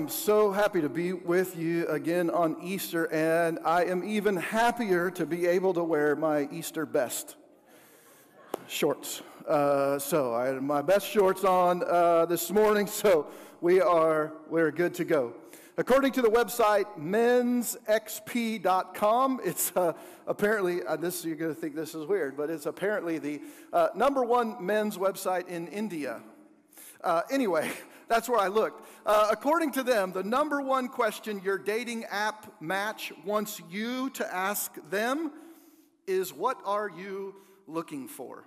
I'm so happy to be with you again on Easter, and I am even happier to be able to wear my Easter best shorts. Uh, so I had my best shorts on uh, this morning, so we are we're good to go. According to the website mensxp.com, it's uh, apparently uh, this you're going to think this is weird, but it's apparently the uh, number one men's website in India. Uh, anyway. That's where I looked. Uh, according to them, the number one question your dating app match wants you to ask them is What are you looking for?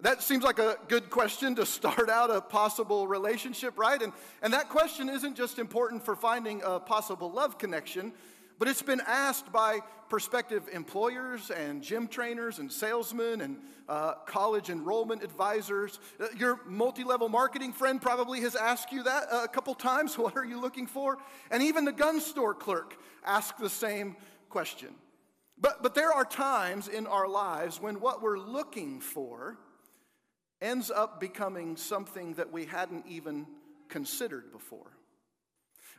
That seems like a good question to start out a possible relationship, right? And, and that question isn't just important for finding a possible love connection, but it's been asked by prospective employers and gym trainers and salesmen and uh, college enrollment advisors. Uh, your multi level marketing friend probably has asked you that a couple times. What are you looking for? And even the gun store clerk asked the same question. But, but there are times in our lives when what we're looking for ends up becoming something that we hadn't even considered before.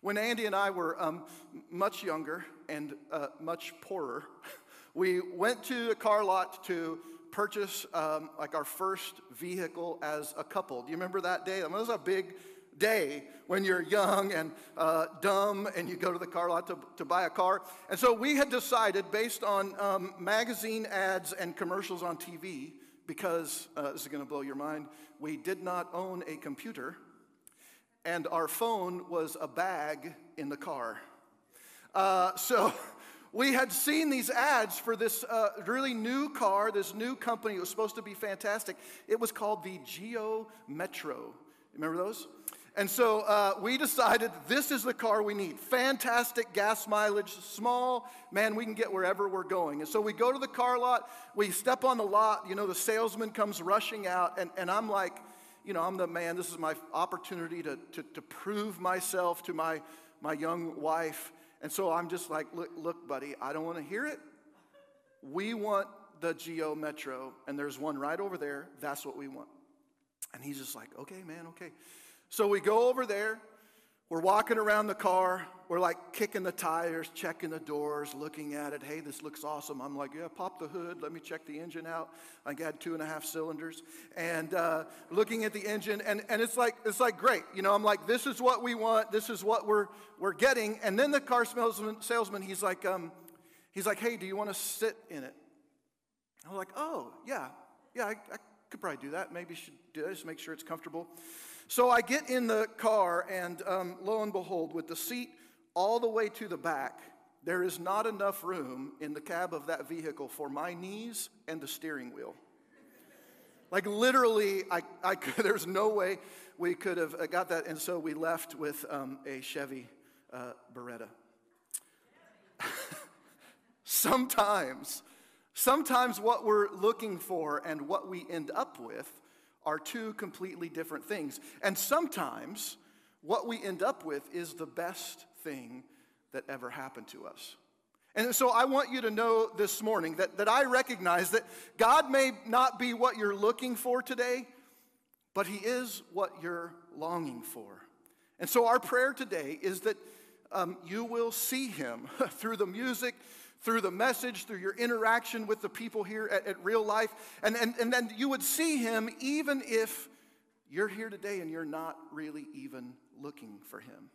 When Andy and I were um, much younger and uh, much poorer, we went to a car lot to purchase um, like our first vehicle as a couple. Do you remember that day? I mean, it was a big day when you're young and uh, dumb and you go to the car lot to, to buy a car. And so we had decided, based on um, magazine ads and commercials on TV, because uh, this is going to blow your mind, we did not own a computer and our phone was a bag in the car. Uh, so we had seen these ads for this uh, really new car, this new company. It was supposed to be fantastic. It was called the Geo Metro. Remember those? And so uh, we decided this is the car we need. Fantastic gas mileage, small, man, we can get wherever we're going. And so we go to the car lot, we step on the lot, you know, the salesman comes rushing out, and, and I'm like, you know, I'm the man, this is my opportunity to, to, to prove myself to my, my young wife. And so I'm just like, look, look, buddy, I don't want to hear it. We want the Geo Metro, and there's one right over there. That's what we want. And he's just like, okay, man, okay. So we go over there. We're walking around the car. We're like kicking the tires, checking the doors, looking at it. Hey, this looks awesome. I'm like, yeah, pop the hood. Let me check the engine out. I got two and a half cylinders, and uh, looking at the engine, and, and it's like it's like great. You know, I'm like, this is what we want. This is what we're we're getting. And then the car salesman, salesman he's like, um, he's like, hey, do you want to sit in it? I'm like, oh yeah, yeah, I, I could probably do that. Maybe should do that. Just make sure it's comfortable. So I get in the car, and um, lo and behold, with the seat all the way to the back, there is not enough room in the cab of that vehicle for my knees and the steering wheel. Like literally, I, I could, there's no way we could have uh, got that. And so we left with um, a Chevy uh, Beretta. sometimes, sometimes what we're looking for and what we end up with are two completely different things. And sometimes what we end up with is the best thing that ever happened to us. And so I want you to know this morning that, that I recognize that God may not be what you're looking for today, but He is what you're longing for. And so our prayer today is that um, you will see Him through the music, through the message, through your interaction with the people here at, at real life, and, and, and then you would see him even if you're here today and you're not really even looking for him.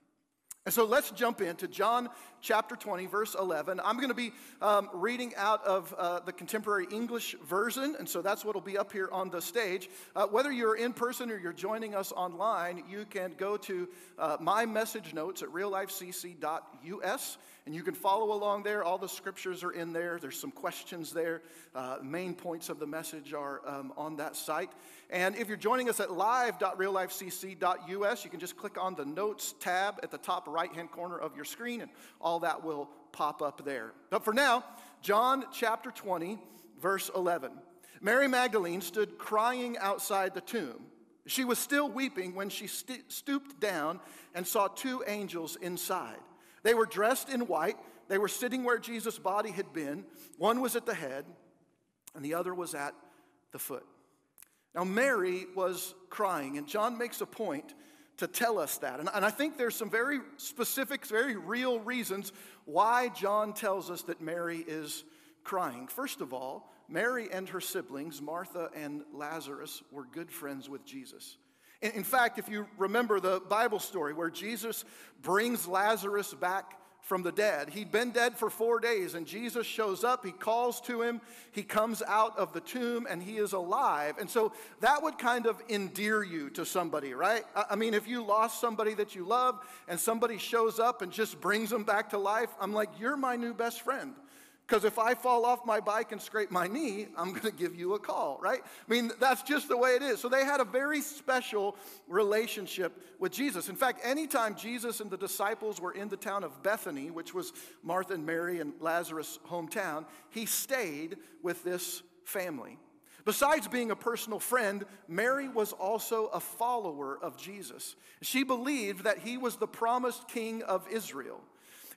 And so let's jump into John chapter 20, verse 11. I'm going to be um, reading out of uh, the contemporary English version, and so that's what will be up here on the stage. Uh, whether you're in person or you're joining us online, you can go to uh, my message notes at reallifecc.us and you can follow along there. All the scriptures are in there. There's some questions there. Uh, main points of the message are um, on that site. And if you're joining us at live.reallifecc.us, you can just click on the notes tab at the top right hand corner of your screen, and all that will pop up there. But for now, John chapter 20, verse 11. Mary Magdalene stood crying outside the tomb. She was still weeping when she st- stooped down and saw two angels inside they were dressed in white. They were sitting where Jesus' body had been. One was at the head, and the other was at the foot. Now, Mary was crying, and John makes a point to tell us that. And, and I think there's some very specific, very real reasons why John tells us that Mary is crying. First of all, Mary and her siblings, Martha and Lazarus, were good friends with Jesus. In, fact, if you remember the Bible story where Jesus brings Lazarus back from the dead. He'd been dead for four days, and Jesus shows up. He calls to him. He comes out of the tomb, and he is alive. And so that would kind of endear you to somebody, right? I mean, if you lost somebody that you love, and somebody shows up and just brings them back to life, I'm like, you're my new best friend. Because if I fall off my bike and scrape my knee, I'm going to give you a call, right? I mean, that's just the way it is. So they had a very special relationship with Jesus. In fact, anytime Jesus and the disciples were in the town of Bethany, which was Martha and Mary and Lazarus' hometown, he stayed with this family. Besides being a personal friend, Mary was also a follower of Jesus. She believed that he was the promised king of Israel.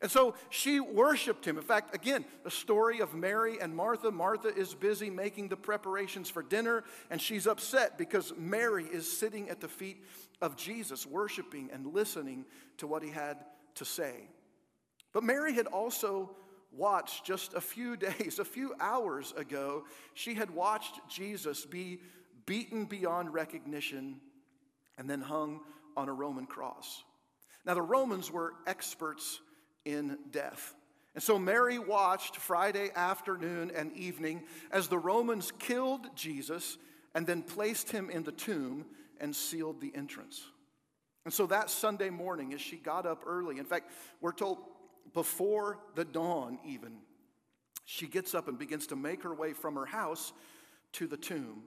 And so she worshiped him. In fact, again, the story of Mary and Martha. Martha is busy making the preparations for dinner, and she's upset because Mary is sitting at the feet of Jesus, worshiping and listening to what he had to say. But Mary had also watched just a few days, a few hours ago, she had watched Jesus be beaten beyond recognition and then hung on a Roman cross. Now, the Romans were experts in death. And so Mary watched Friday afternoon and evening as the Romans killed Jesus and then placed him in the tomb and sealed the entrance. And so that Sunday morning, as she got up early, in fact, we're told before the dawn, even, she gets up and begins to make her way from her house to the tomb,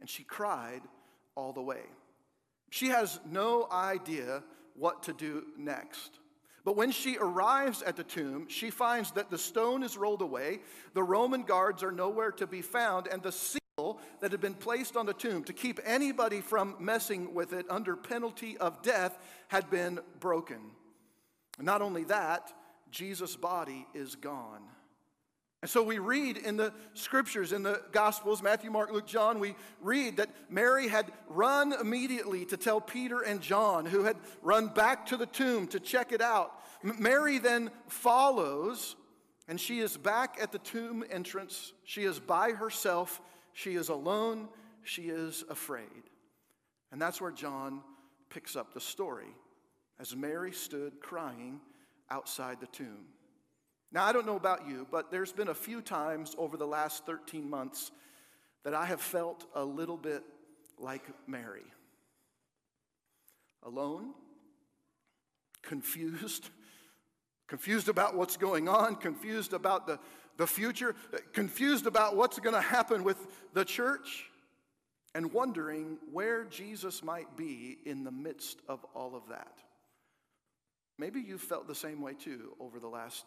and she cried all the way. She has no idea what to do next. But when she arrives at the tomb, she finds that the stone is rolled away, the Roman guards are nowhere to be found, and the seal that had been placed on the tomb to keep anybody from messing with it under penalty of death had been broken. Not only that, Jesus' body is gone. And so we read in the scriptures, in the Gospels, Matthew, Mark, Luke, John, we read that Mary had run immediately to tell Peter and John, who had run back to the tomb to check it out. Mary then follows, and she is back at the tomb entrance. She is by herself, she is alone, she is afraid. And that's where John picks up the story as Mary stood crying outside the tomb. Now, I don't know about you, but there's been a few times over the last 13 months that I have felt a little bit like Mary alone, confused, confused about what's going on, confused about the, the future, confused about what's going to happen with the church, and wondering where Jesus might be in the midst of all of that. Maybe you felt the same way too over the last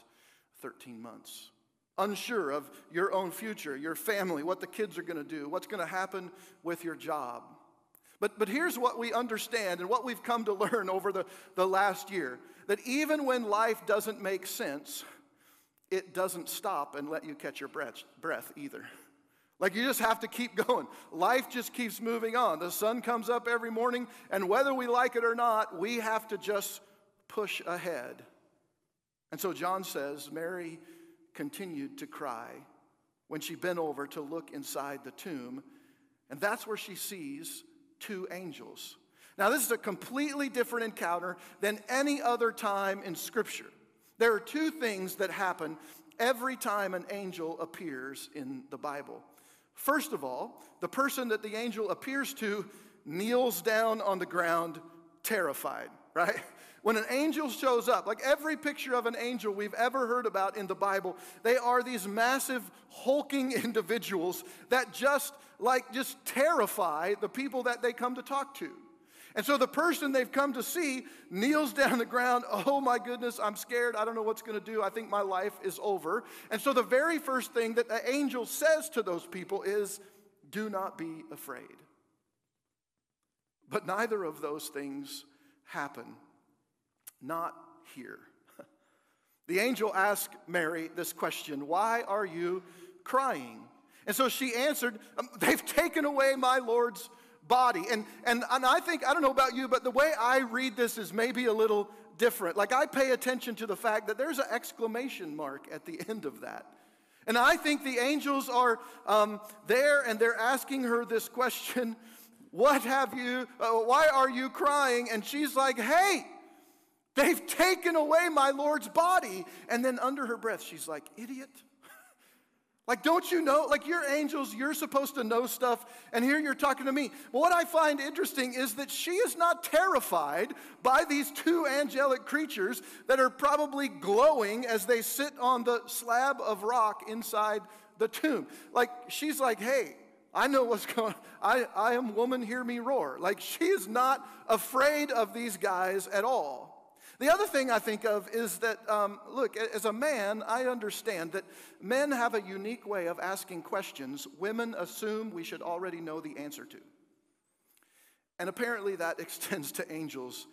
13 months. Unsure of your own future, your family, what the kids are going to do, what's going to happen with your job. But, but here's what we understand and what we've come to learn over the, the last year that even when life doesn't make sense, it doesn't stop and let you catch your breath, breath either. Like you just have to keep going. Life just keeps moving on. The sun comes up every morning, and whether we like it or not, we have to just push ahead. And so John says Mary continued to cry when she bent over to look inside the tomb, and that's where she sees two angels. Now, this is a completely different encounter than any other time in Scripture. There are two things that happen every time an angel appears in the Bible. First of all, the person that the angel appears to kneels down on the ground, terrified, right? When an angel shows up, like every picture of an angel we've ever heard about in the Bible, they are these massive, hulking individuals that just like just terrify the people that they come to talk to. And so the person they've come to see kneels down the ground. Oh my goodness, I'm scared. I don't know what's going to do. I think my life is over. And so the very first thing that the angel says to those people is, Do not be afraid. But neither of those things happen not here. The angel asked Mary this question Why are you crying? And so she answered, um, They've taken away my Lord's body. And, and, and I think, I don't know about you, but the way I read this is maybe a little different. Like I pay attention to the fact that there's an exclamation mark at the end of that. And I think the angels are um, there and they're asking her this question What have you, uh, why are you crying? And she's like, Hey, they've taken away my Lord's body. And then under her breath, she's like, Idiot. Like, don't you know? Like, you're angels, you're supposed to know stuff, and here you're talking to me. What I find interesting is that she is not terrified by these two angelic creatures that are probably glowing as they sit on the slab of rock inside the tomb. Like, she's like, hey, I know what's going on. I, I am woman, hear me roar. Like, she is not afraid of these guys at all. The other thing I think of is that, um, look, as a man, I understand that men have a unique way of asking questions women assume we should already know the answer to. And apparently that extends to angels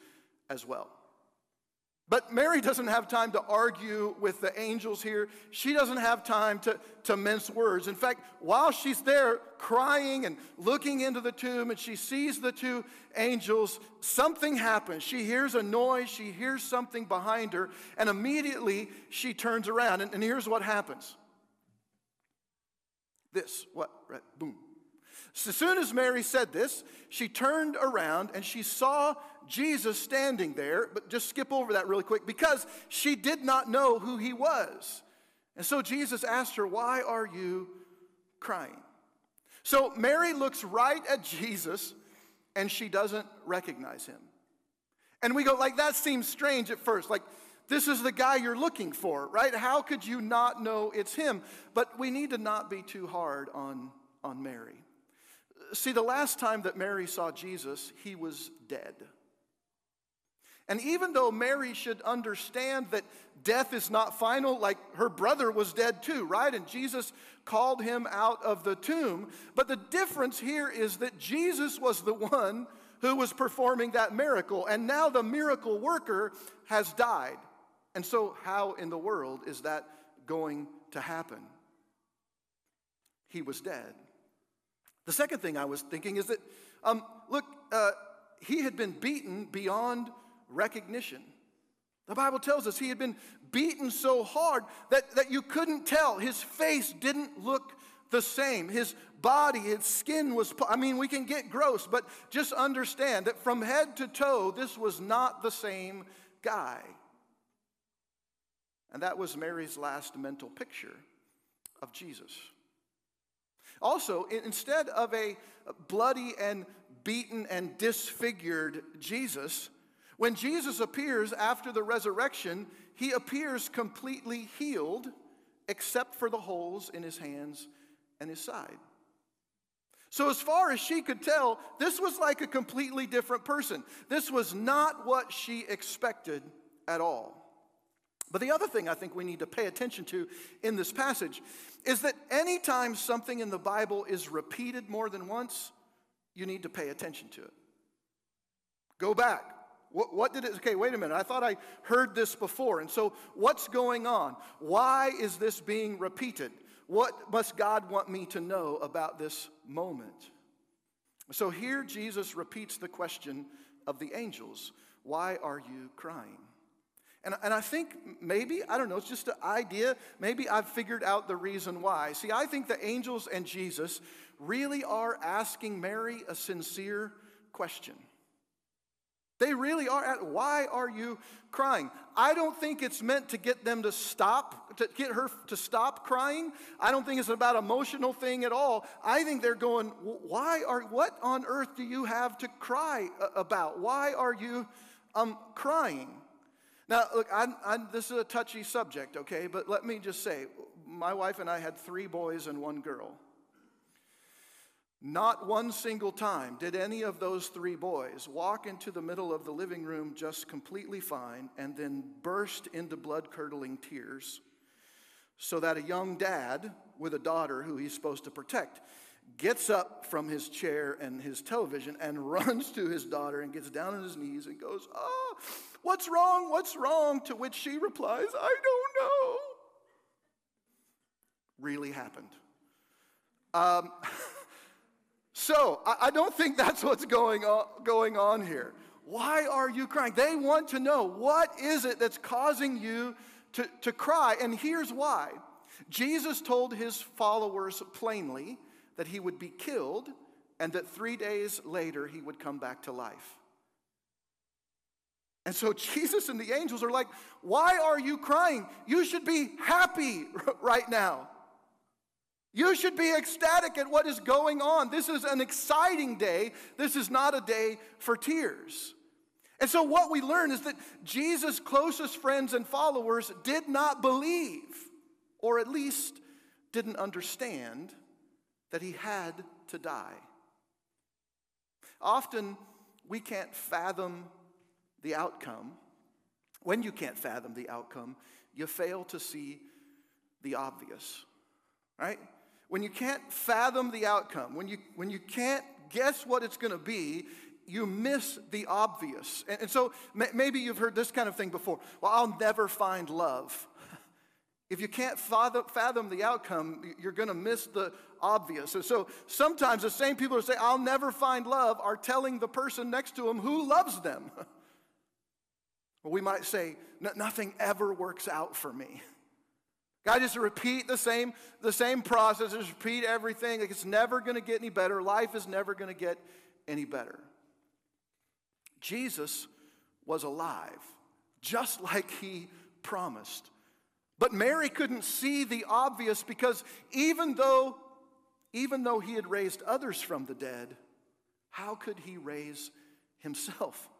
as well. But Mary doesn't have time to argue with the angels here. She doesn't have time to, to mince words. In fact, while she's there crying and looking into the tomb and she sees the two angels, something happens. She hears a noise, she hears something behind her, and immediately she turns around. And, and here's what happens this, what? Right, boom. So as soon as Mary said this, she turned around and she saw Jesus standing there, but just skip over that really quick because she did not know who he was. And so Jesus asked her, Why are you crying? So Mary looks right at Jesus and she doesn't recognize him. And we go, like, that seems strange at first. Like, this is the guy you're looking for, right? How could you not know it's him? But we need to not be too hard on, on Mary. See, the last time that Mary saw Jesus, he was dead. And even though Mary should understand that death is not final, like her brother was dead too, right? And Jesus called him out of the tomb. But the difference here is that Jesus was the one who was performing that miracle. And now the miracle worker has died. And so, how in the world is that going to happen? He was dead. The second thing I was thinking is that, um, look, uh, he had been beaten beyond recognition. The Bible tells us he had been beaten so hard that, that you couldn't tell. His face didn't look the same. His body, his skin was, I mean, we can get gross, but just understand that from head to toe, this was not the same guy. And that was Mary's last mental picture of Jesus. Also, instead of a bloody and beaten and disfigured Jesus, when Jesus appears after the resurrection, he appears completely healed, except for the holes in his hands and his side. So, as far as she could tell, this was like a completely different person. This was not what she expected at all. But the other thing I think we need to pay attention to in this passage is that anytime something in the Bible is repeated more than once, you need to pay attention to it. Go back, what, what, did it, okay, wait a minute. I thought I heard this before. And so, what's going on? Why is this being repeated? What must God want me to know about this moment? So, here Jesus repeats the question of the angels Why are you crying? And, and I think maybe, I don't know, it's just an idea. Maybe I've figured out the reason why. See, I think the angels and Jesus really are asking Mary a sincere question. They really are at, why are you crying? I don't think it's meant to get them to stop, to get her to stop crying. I don't think it's about emotional thing at all. I think they're going, why are, what on earth do you have to cry about? Why are you um, crying? Now, look, I'm, I'm, this is a touchy subject, okay, but let me just say, my wife and I had three boys and one girl. Not one single time did any of those three boys walk into the middle of the living room just completely fine and then burst into blood curdling tears so that a young dad with a daughter who he's supposed to protect gets up from his chair and his television and runs to his daughter and gets down on his knees and goes, Oh, what's wrong? What's wrong? To which she replies, I don't know. Really happened. Um, So I, don't think that's what's going on, going on here. Why are you crying? They want to know what is it that's causing you to, to cry? And here's why Jesus told his followers plainly that he would be killed and that three days later he would come back to life. And so Jesus and the angels are like, Why are you crying? You should be happy right now. You should be ecstatic at what is going on. This is an exciting day. This is not a day for tears. And so, what we learn is that Jesus' closest friends and followers did not believe, or at least didn't understand, that he had to die. Often, we can't fathom the outcome. When you can't fathom the outcome, you fail to see the obvious, right? When you can't fathom the outcome, when you, when you can't guess what it's going to be, you miss the obvious. And, and so maybe you've heard this kind of thing before. Well, I'll never find love. If you can't fathom, fathom the outcome, you're going to miss the obvious. And so sometimes the same people who say, I'll never find love, are telling the person next to them who loves them. Or we might say, nothing ever works out for me. God just repeat the same, the same process, just repeat everything. Like it's never going to get any better. Life is never going to get any better. Jesus was alive, just like he promised. But Mary couldn't see the obvious because even though, even though he had raised others from the dead, how could he raise himself?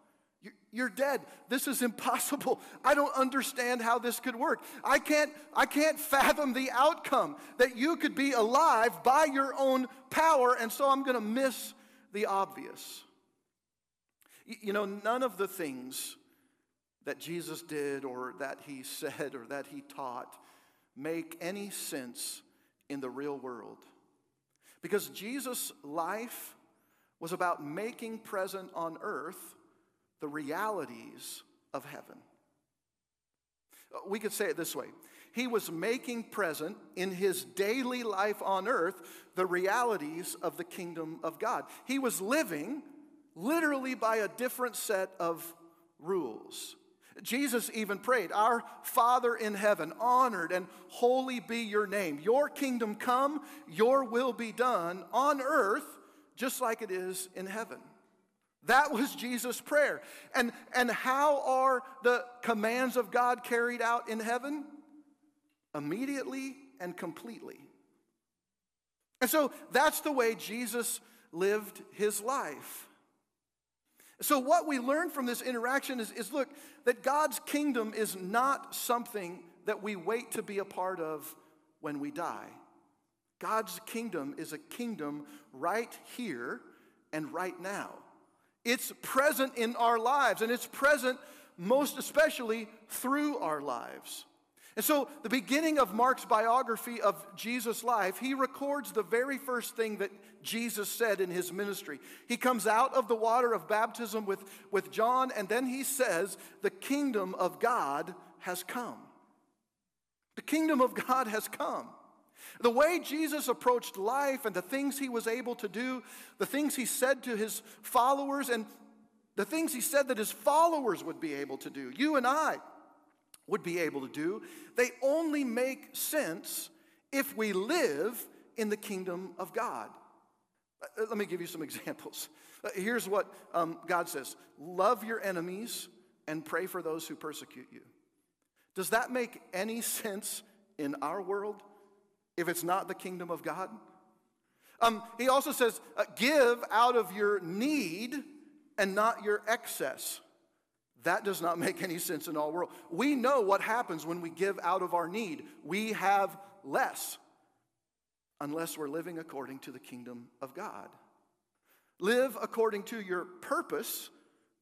You're dead. This is impossible. I don't understand how this could work. I can't, I can't fathom the outcome that you could be alive by your own power, and so I'm going to miss the obvious. You know, none of the things that Jesus did or that he said or that he taught make any sense in the real world. Because Jesus' life was about making present on earth the realities of heaven. We could say it this way He was making present in his daily life on earth the realities of the kingdom of God. He was living literally by a different set of rules. Jesus even prayed, Our Father in heaven, honored and holy be your name. Your kingdom come, your will be done on earth just like it is in heaven. That was Jesus' prayer. And, and how are the commands of God carried out in heaven? Immediately and completely. And so that's the way Jesus lived his life. So, what we learn from this interaction is, is look, that God's kingdom is not something that we wait to be a part of when we die. God's kingdom is a kingdom right here and right now. It's present in our lives, and it's present most especially through our lives. And so, the beginning of Mark's biography of Jesus' life, he records the very first thing that Jesus said in his ministry. He comes out of the water of baptism with, with John, and then he says, The kingdom of God has come. The kingdom of God has come. The way Jesus approached life and the things he was able to do, the things he said to his followers, and the things he said that his followers would be able to do, you and I would be able to do, they only make sense if we live in the kingdom of God. Uh, let me give you some examples. Uh, here's what um, God says Love your enemies and pray for those who persecute you. Does that make any sense in our world? If it's not the kingdom of God? Um, he also says, uh, give out of your need and not your excess. That does not make any sense in all world. We know what happens when we give out of our need. We have less unless we're living according to the kingdom of God. Live according to your purpose,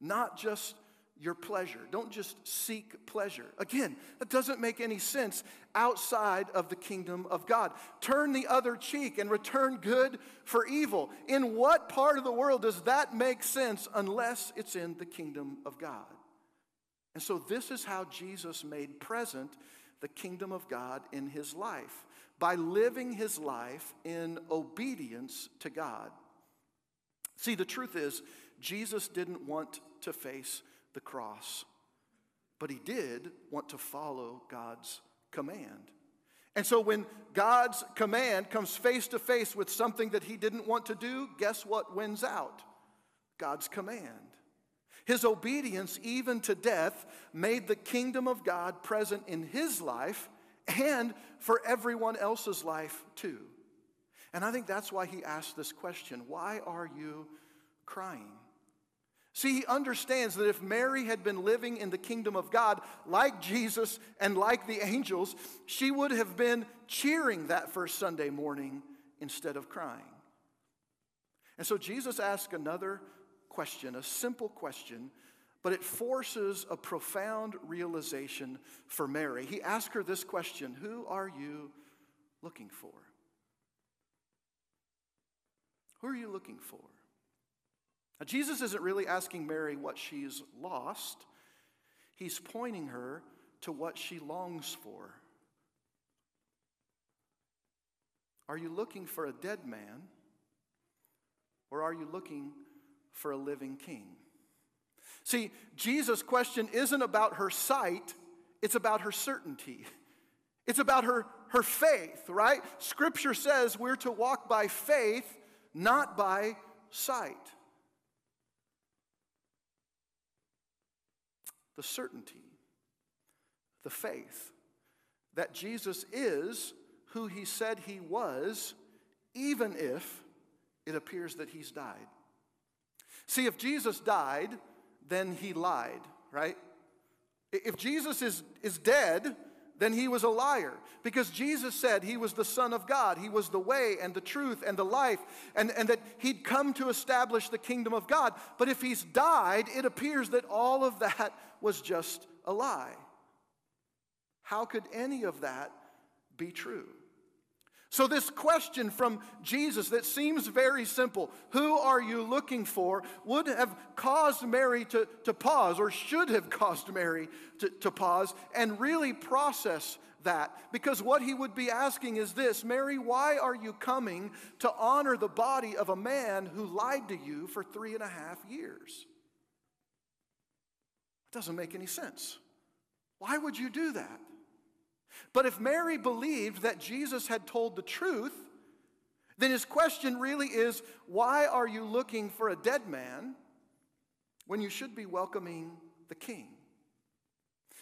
not just your pleasure. Don't just seek pleasure. Again, that doesn't make any sense outside of the kingdom of God. Turn the other cheek and return good for evil. In what part of the world does that make sense unless it's in the kingdom of God? And so, this is how Jesus made present the kingdom of God in his life by living his life in obedience to God. See, the truth is, Jesus didn't want to face the cross, but he did want to follow God's command. And so when God's command comes face to face with something that he didn't want to do, guess what wins out? God's command. His obedience, even to death, made the kingdom of God present in his life and for everyone else's life too. And I think that's why he asked this question Why are you crying? See, he understands that if Mary had been living in the kingdom of God like Jesus and like the angels, she would have been cheering that first Sunday morning instead of crying. And so Jesus asks another question, a simple question, but it forces a profound realization for Mary. He asks her this question Who are you looking for? Who are you looking for? Now, Jesus isn't really asking Mary what she's lost, he's pointing her to what she longs for. Are you looking for a dead man, or are you looking for a living king? See, Jesus' question isn't about her sight, it's about her certainty. It's about her, her faith, right? Scripture says we're to walk by faith, not by sight. The certainty, the faith that Jesus is who he said he was, even if it appears that he's died. See, if Jesus died, then he lied, right? If Jesus is, is dead, then he was a liar. Because Jesus said he was the Son of God, he was the way and the truth and the life, and, and that he'd come to establish the kingdom of God. But if he's died, it appears that all of that was just a lie. How could any of that be true? So, this question from Jesus that seems very simple, who are you looking for, would have caused Mary to, to pause, or should have caused Mary to, to pause and really process that. Because what he would be asking is this Mary, why are you coming to honor the body of a man who lied to you for three and a half years? It doesn't make any sense. Why would you do that? But if Mary believed that Jesus had told the truth, then his question really is why are you looking for a dead man when you should be welcoming the king?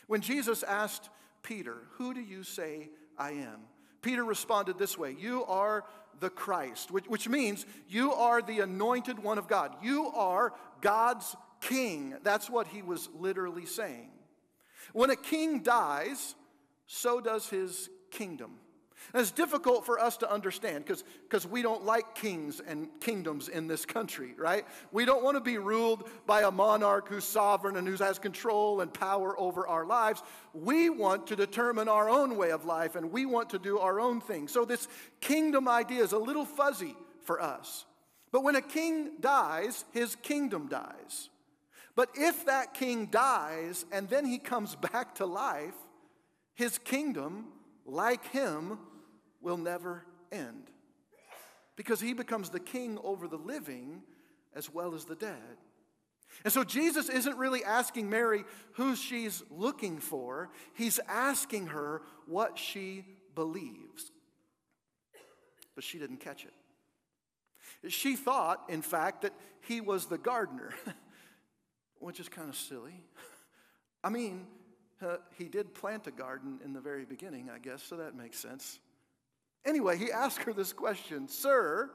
When Jesus asked Peter, Who do you say I am? Peter responded this way You are the Christ, which, which means you are the anointed one of God. You are God's king. That's what he was literally saying. When a king dies, so does his kingdom. And it's difficult for us to understand because we don't like kings and kingdoms in this country, right? We don't want to be ruled by a monarch who's sovereign and who has control and power over our lives. We want to determine our own way of life and we want to do our own thing. So this kingdom idea is a little fuzzy for us. But when a king dies, his kingdom dies. But if that king dies and then he comes back to life, his kingdom, like him, will never end. Because he becomes the king over the living as well as the dead. And so Jesus isn't really asking Mary who she's looking for, he's asking her what she believes. But she didn't catch it. She thought, in fact, that he was the gardener, which is kind of silly. I mean, uh, he did plant a garden in the very beginning, I guess, so that makes sense. Anyway, he asked her this question Sir,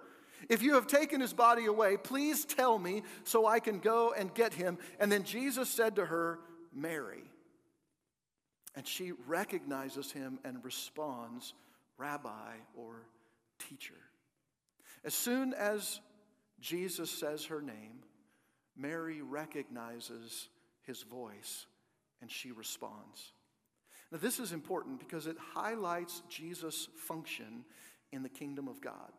if you have taken his body away, please tell me so I can go and get him. And then Jesus said to her, Mary. And she recognizes him and responds, Rabbi or teacher. As soon as Jesus says her name, Mary recognizes his voice and she responds. Now, this is important because it highlights Jesus' function in the kingdom of God.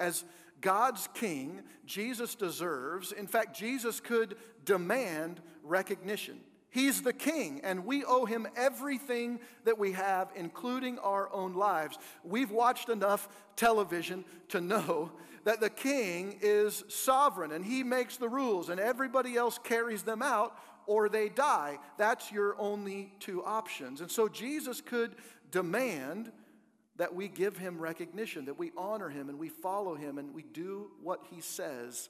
As God's king, Jesus deserves, in fact, Jesus could demand recognition. He's the king, and we owe him everything that we have, including our own lives. We've watched enough television to know that the king is sovereign and he makes the rules, and everybody else carries them out or they die. That's your only two options. And so Jesus could demand that we give him recognition, that we honor him and we follow him and we do what he says.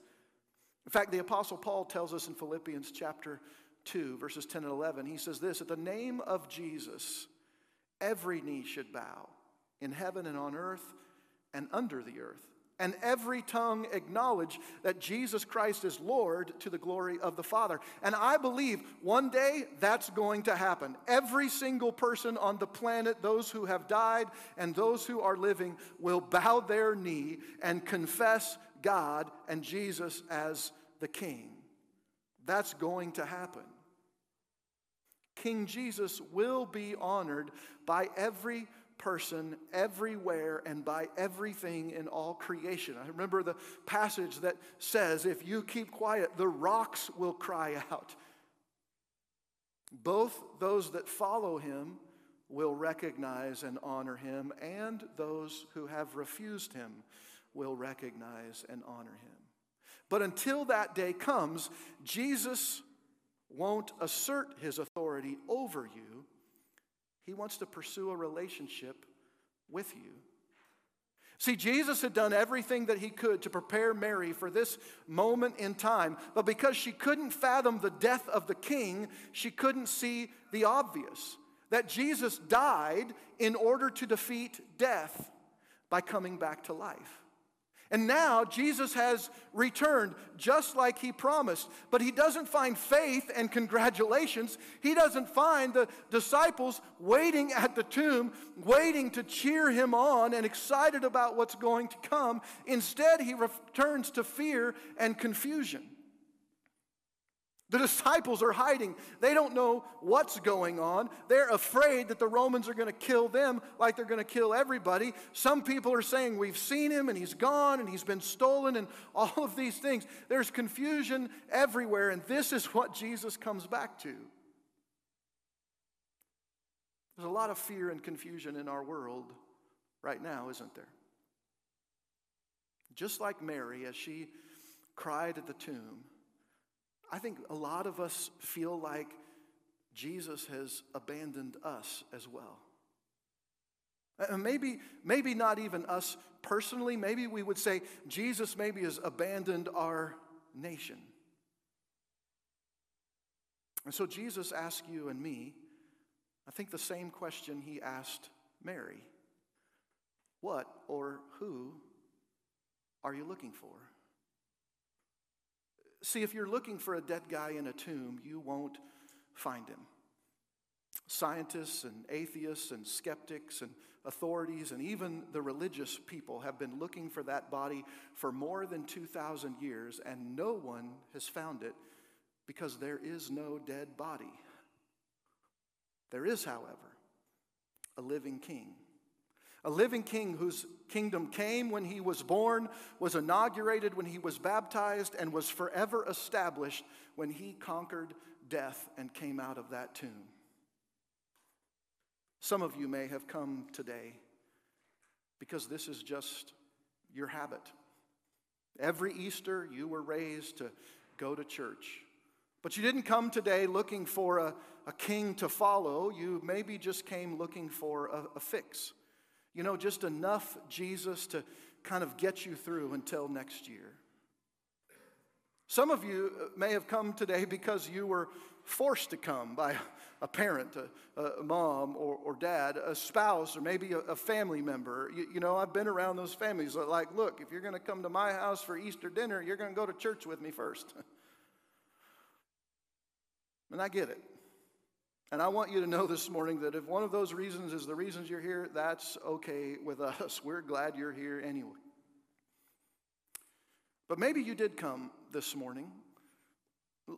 In fact, the Apostle Paul tells us in Philippians chapter 2, verses 10 and 11, he says this At the name of Jesus, every knee should bow in heaven and on earth and under the earth, and every tongue acknowledge that Jesus Christ is Lord to the glory of the Father. And I believe one day that's going to happen. Every single person on the planet, those who have died and those who are living, will bow their knee and confess God and Jesus as the King. That's going to happen. King Jesus will be honored by every person everywhere and by everything in all creation. I remember the passage that says, If you keep quiet, the rocks will cry out. Both those that follow him will recognize and honor him, and those who have refused him will recognize and honor him. But until that day comes, Jesus won't assert his authority over you, he wants to pursue a relationship with you. See, Jesus had done everything that he could to prepare Mary for this moment in time, but because she couldn't fathom the death of the king, she couldn't see the obvious that Jesus died in order to defeat death by coming back to life. And now Jesus has returned just like he promised. But he doesn't find faith and congratulations. He doesn't find the disciples waiting at the tomb, waiting to cheer him on and excited about what's going to come. Instead, he returns to fear and confusion. The disciples are hiding. They don't know what's going on. They're afraid that the Romans are going to kill them like they're going to kill everybody. Some people are saying, We've seen him and he's gone and he's been stolen and all of these things. There's confusion everywhere, and this is what Jesus comes back to. There's a lot of fear and confusion in our world right now, isn't there? Just like Mary, as she cried at the tomb I think a lot of us feel like Jesus has abandoned us as well. And maybe, maybe not even us personally. Maybe we would say Jesus maybe has abandoned our nation. And so Jesus asks you and me, I think the same question he asked Mary What or who are you looking for? See, if you're looking for a dead guy in a tomb, you won't find him. Scientists and atheists and skeptics and authorities and even the religious people have been looking for that body for more than 2,000 years, and no one has found it because there is no dead body. There is, however, a living king a living king whose kingdom came when he was born, was inaugurated when he was baptized, and was forever established when he conquered death and came out of that tomb. Some of you may have come today because this is just your habit. Every Easter, you were raised to go to church. But you didn't come today looking for a, a king to follow. You maybe just came looking for a, a fix. You know, just enough Jesus to kind of get you through until next year. Some of you uh, may have come today because you were forced to come by a parent, a, a mom or, or, dad, a spouse, or maybe a, a family member. You, you, know, I've been around those families that, like, look, if you're going to come to my house for Easter dinner, you're going to go to church with me first. and I get it. And I want you to know this morning that if one of those reasons is the reasons you're here, that's okay with us. We're glad you're here anyway. But maybe you did come this morning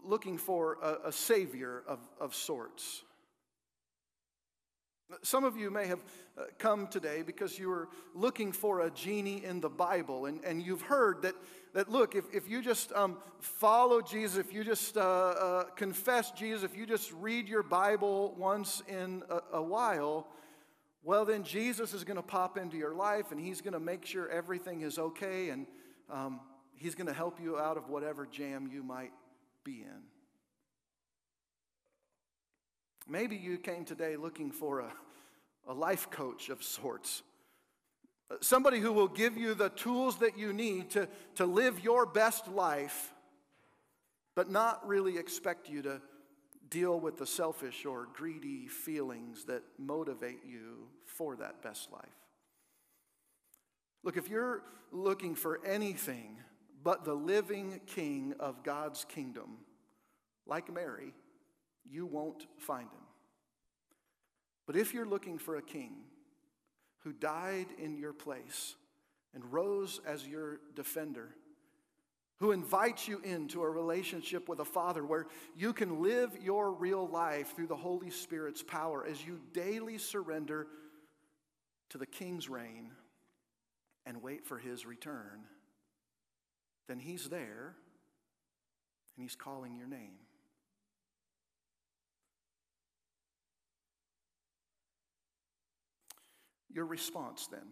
looking for a, a savior of, of sorts. Some of you may have uh, come today because you were looking for a genie in the Bible, and, and you've heard that, that look, if, if you just um, follow Jesus, if you just uh, uh, confess Jesus, if you just read your Bible once in a, a while, well, then Jesus is going to pop into your life and he's going to make sure everything is okay and um, he's going to help you out of whatever jam you might be in. Maybe you came today looking for a, a life coach of sorts. Somebody who will give you the tools that you need to, to live your best life, but not really expect you to deal with the selfish or greedy feelings that motivate you for that best life. Look, if you're looking for anything but the living king of God's kingdom, like Mary, you won't find him. But if you're looking for a king who died in your place and rose as your defender, who invites you into a relationship with a father where you can live your real life through the Holy Spirit's power as you daily surrender to the king's reign and wait for his return, then he's there and he's calling your name. Your response then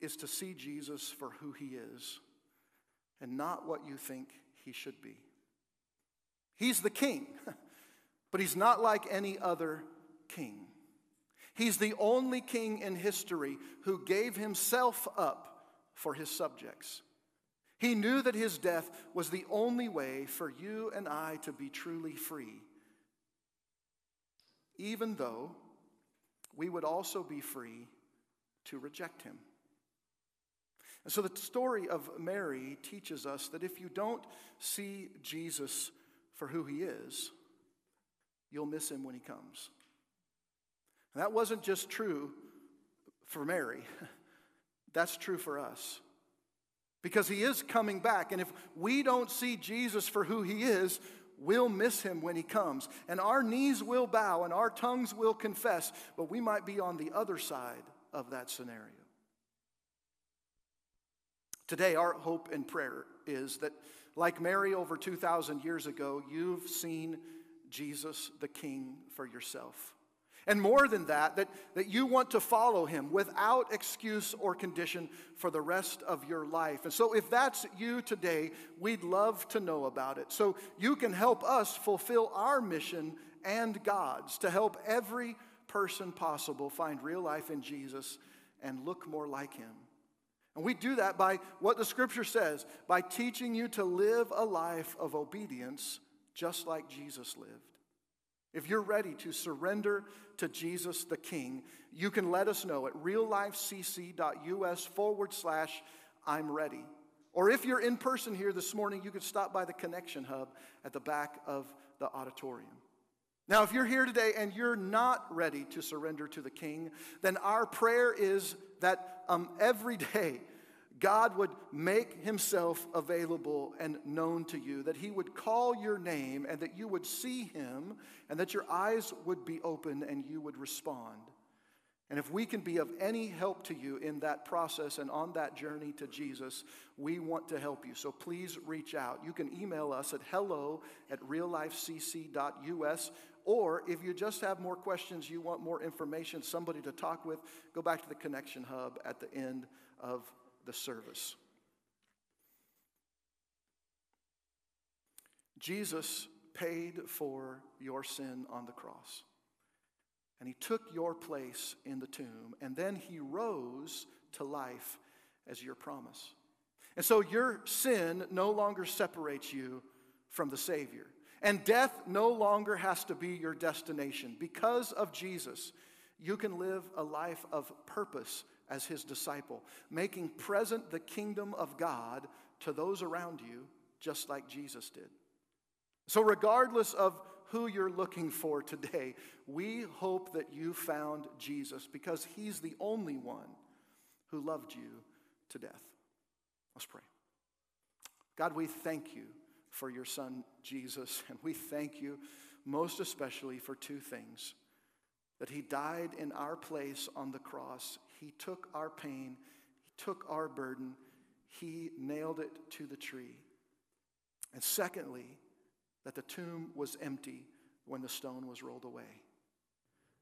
is to see Jesus for who he is and not what you think he should be. He's the king, but he's not like any other king. He's the only king in history who gave himself up for his subjects. He knew that his death was the only way for you and I to be truly free, even though we would also be free to reject him. And so the story of Mary teaches us that if you don't see Jesus for who he is, you'll miss him when he comes. And that wasn't just true for Mary, that's true for us. Because he is coming back. And if we don't see Jesus for who he is, We'll miss him when he comes. And our knees will bow and our tongues will confess, but we might be on the other side of that scenario. Today, our hope and prayer is that, like Mary over 2,000 years ago, you've seen Jesus the King for yourself. And more than that, that, that you want to follow him without excuse or condition for the rest of your life. And so, if that's you today, we'd love to know about it. So, you can help us fulfill our mission and God's to help every person possible find real life in Jesus and look more like him. And we do that by what the scripture says by teaching you to live a life of obedience just like Jesus lived. If you're ready to surrender to Jesus the King, you can let us know at reallifecc.us forward slash I'm ready. Or if you're in person here this morning, you could stop by the Connection Hub at the back of the auditorium. Now, if you're here today and you're not ready to surrender to the King, then our prayer is that um, every day God would make himself available and known to you, that he would call your name and that you would see him and that your eyes would be open and you would respond. And if we can be of any help to you in that process and on that journey to Jesus, we want to help you. So please reach out. You can email us at hello at reallifecc.us. Or if you just have more questions, you want more information, somebody to talk with, go back to the Connection Hub at the end of the service. Jesus paid for your sin on the cross. And he took your place in the tomb. And then he rose to life as your promise. And so your sin no longer separates you from the Savior. And death no longer has to be your destination. Because of Jesus, you can live a life of purpose as his disciple, making present the kingdom of God to those around you, just like Jesus did. So, regardless of who you're looking for today, we hope that you found Jesus because he's the only one who loved you to death. Let's pray. God, we thank you for your son, Jesus, and we thank you most especially for two things that he died in our place on the cross. He took our pain, he took our burden, he nailed it to the tree. And secondly, that the tomb was empty when the stone was rolled away.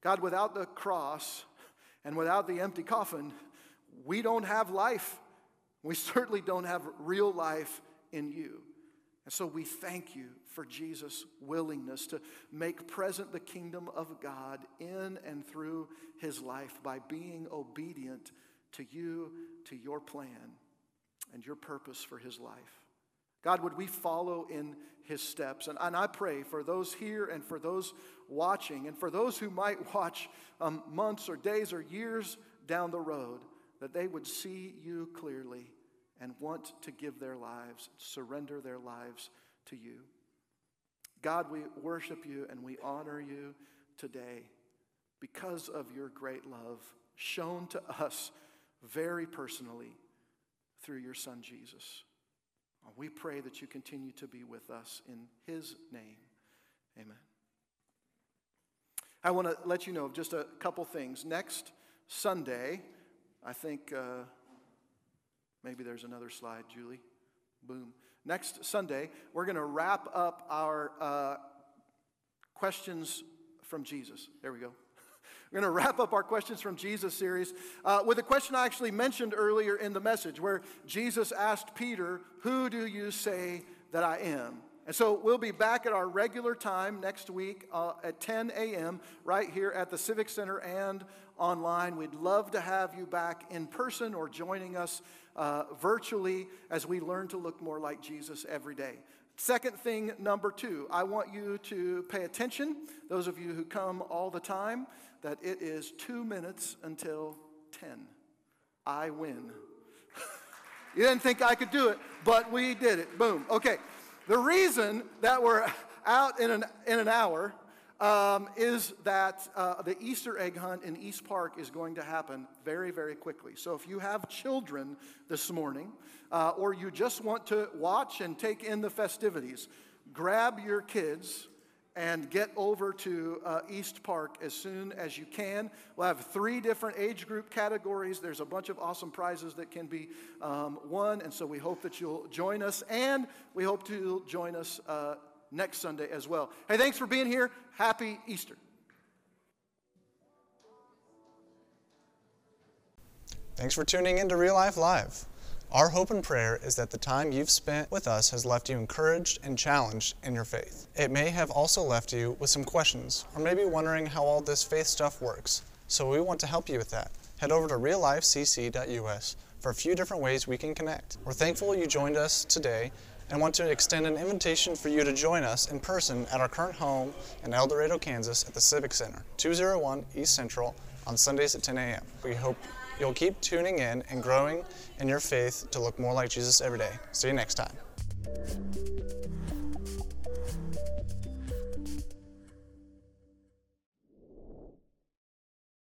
God, without the cross and without the empty coffin, we don't have life. We certainly don't have real life in you. And so we thank you for Jesus' willingness to make present the kingdom of God in and through his life by being obedient to you, to your plan, and your purpose for his life. God, would we follow in his steps? And, and I pray for those here and for those watching, and for those who might watch um, months or days or years down the road, that they would see you clearly and want to give their lives, surrender their lives to you. God, we worship you and we honor you today because of your great love shown to us very personally through your Son Jesus. We pray that you continue to be with us in his name. Amen. I want to let you know of just a couple things. Next Sunday, I think. Uh, Maybe there's another slide, Julie. Boom. Next Sunday, we're going to wrap up our uh, questions from Jesus. There we go. We're going to wrap up our questions from Jesus series uh, with a question I actually mentioned earlier in the message, where Jesus asked Peter, Who do you say that I am? And so we'll be back at our regular time next week uh, at 10 a.m. right here at the Civic Center and online. We'd love to have you back in person or joining us uh, virtually as we learn to look more like Jesus every day. Second thing, number two, I want you to pay attention, those of you who come all the time, that it is two minutes until 10. I win. you didn't think I could do it, but we did it. Boom. Okay. The reason that we're out in an, in an hour um, is that uh, the Easter egg hunt in East Park is going to happen very, very quickly. So if you have children this morning, uh, or you just want to watch and take in the festivities, grab your kids and get over to uh, East Park as soon as you can. We'll have three different age group categories. There's a bunch of awesome prizes that can be um, won, and so we hope that you'll join us, and we hope to join us uh, next Sunday as well. Hey, thanks for being here. Happy Easter. Thanks for tuning in to Real Life Live. Our hope and prayer is that the time you've spent with us has left you encouraged and challenged in your faith. It may have also left you with some questions, or maybe wondering how all this faith stuff works. So we want to help you with that. Head over to reallifecc.us for a few different ways we can connect. We're thankful you joined us today and want to extend an invitation for you to join us in person at our current home in El Dorado, Kansas at the Civic Center, 201 East Central on Sundays at 10 a.m. We hope you'll keep tuning in and growing in your faith to look more like Jesus every day. See you next time.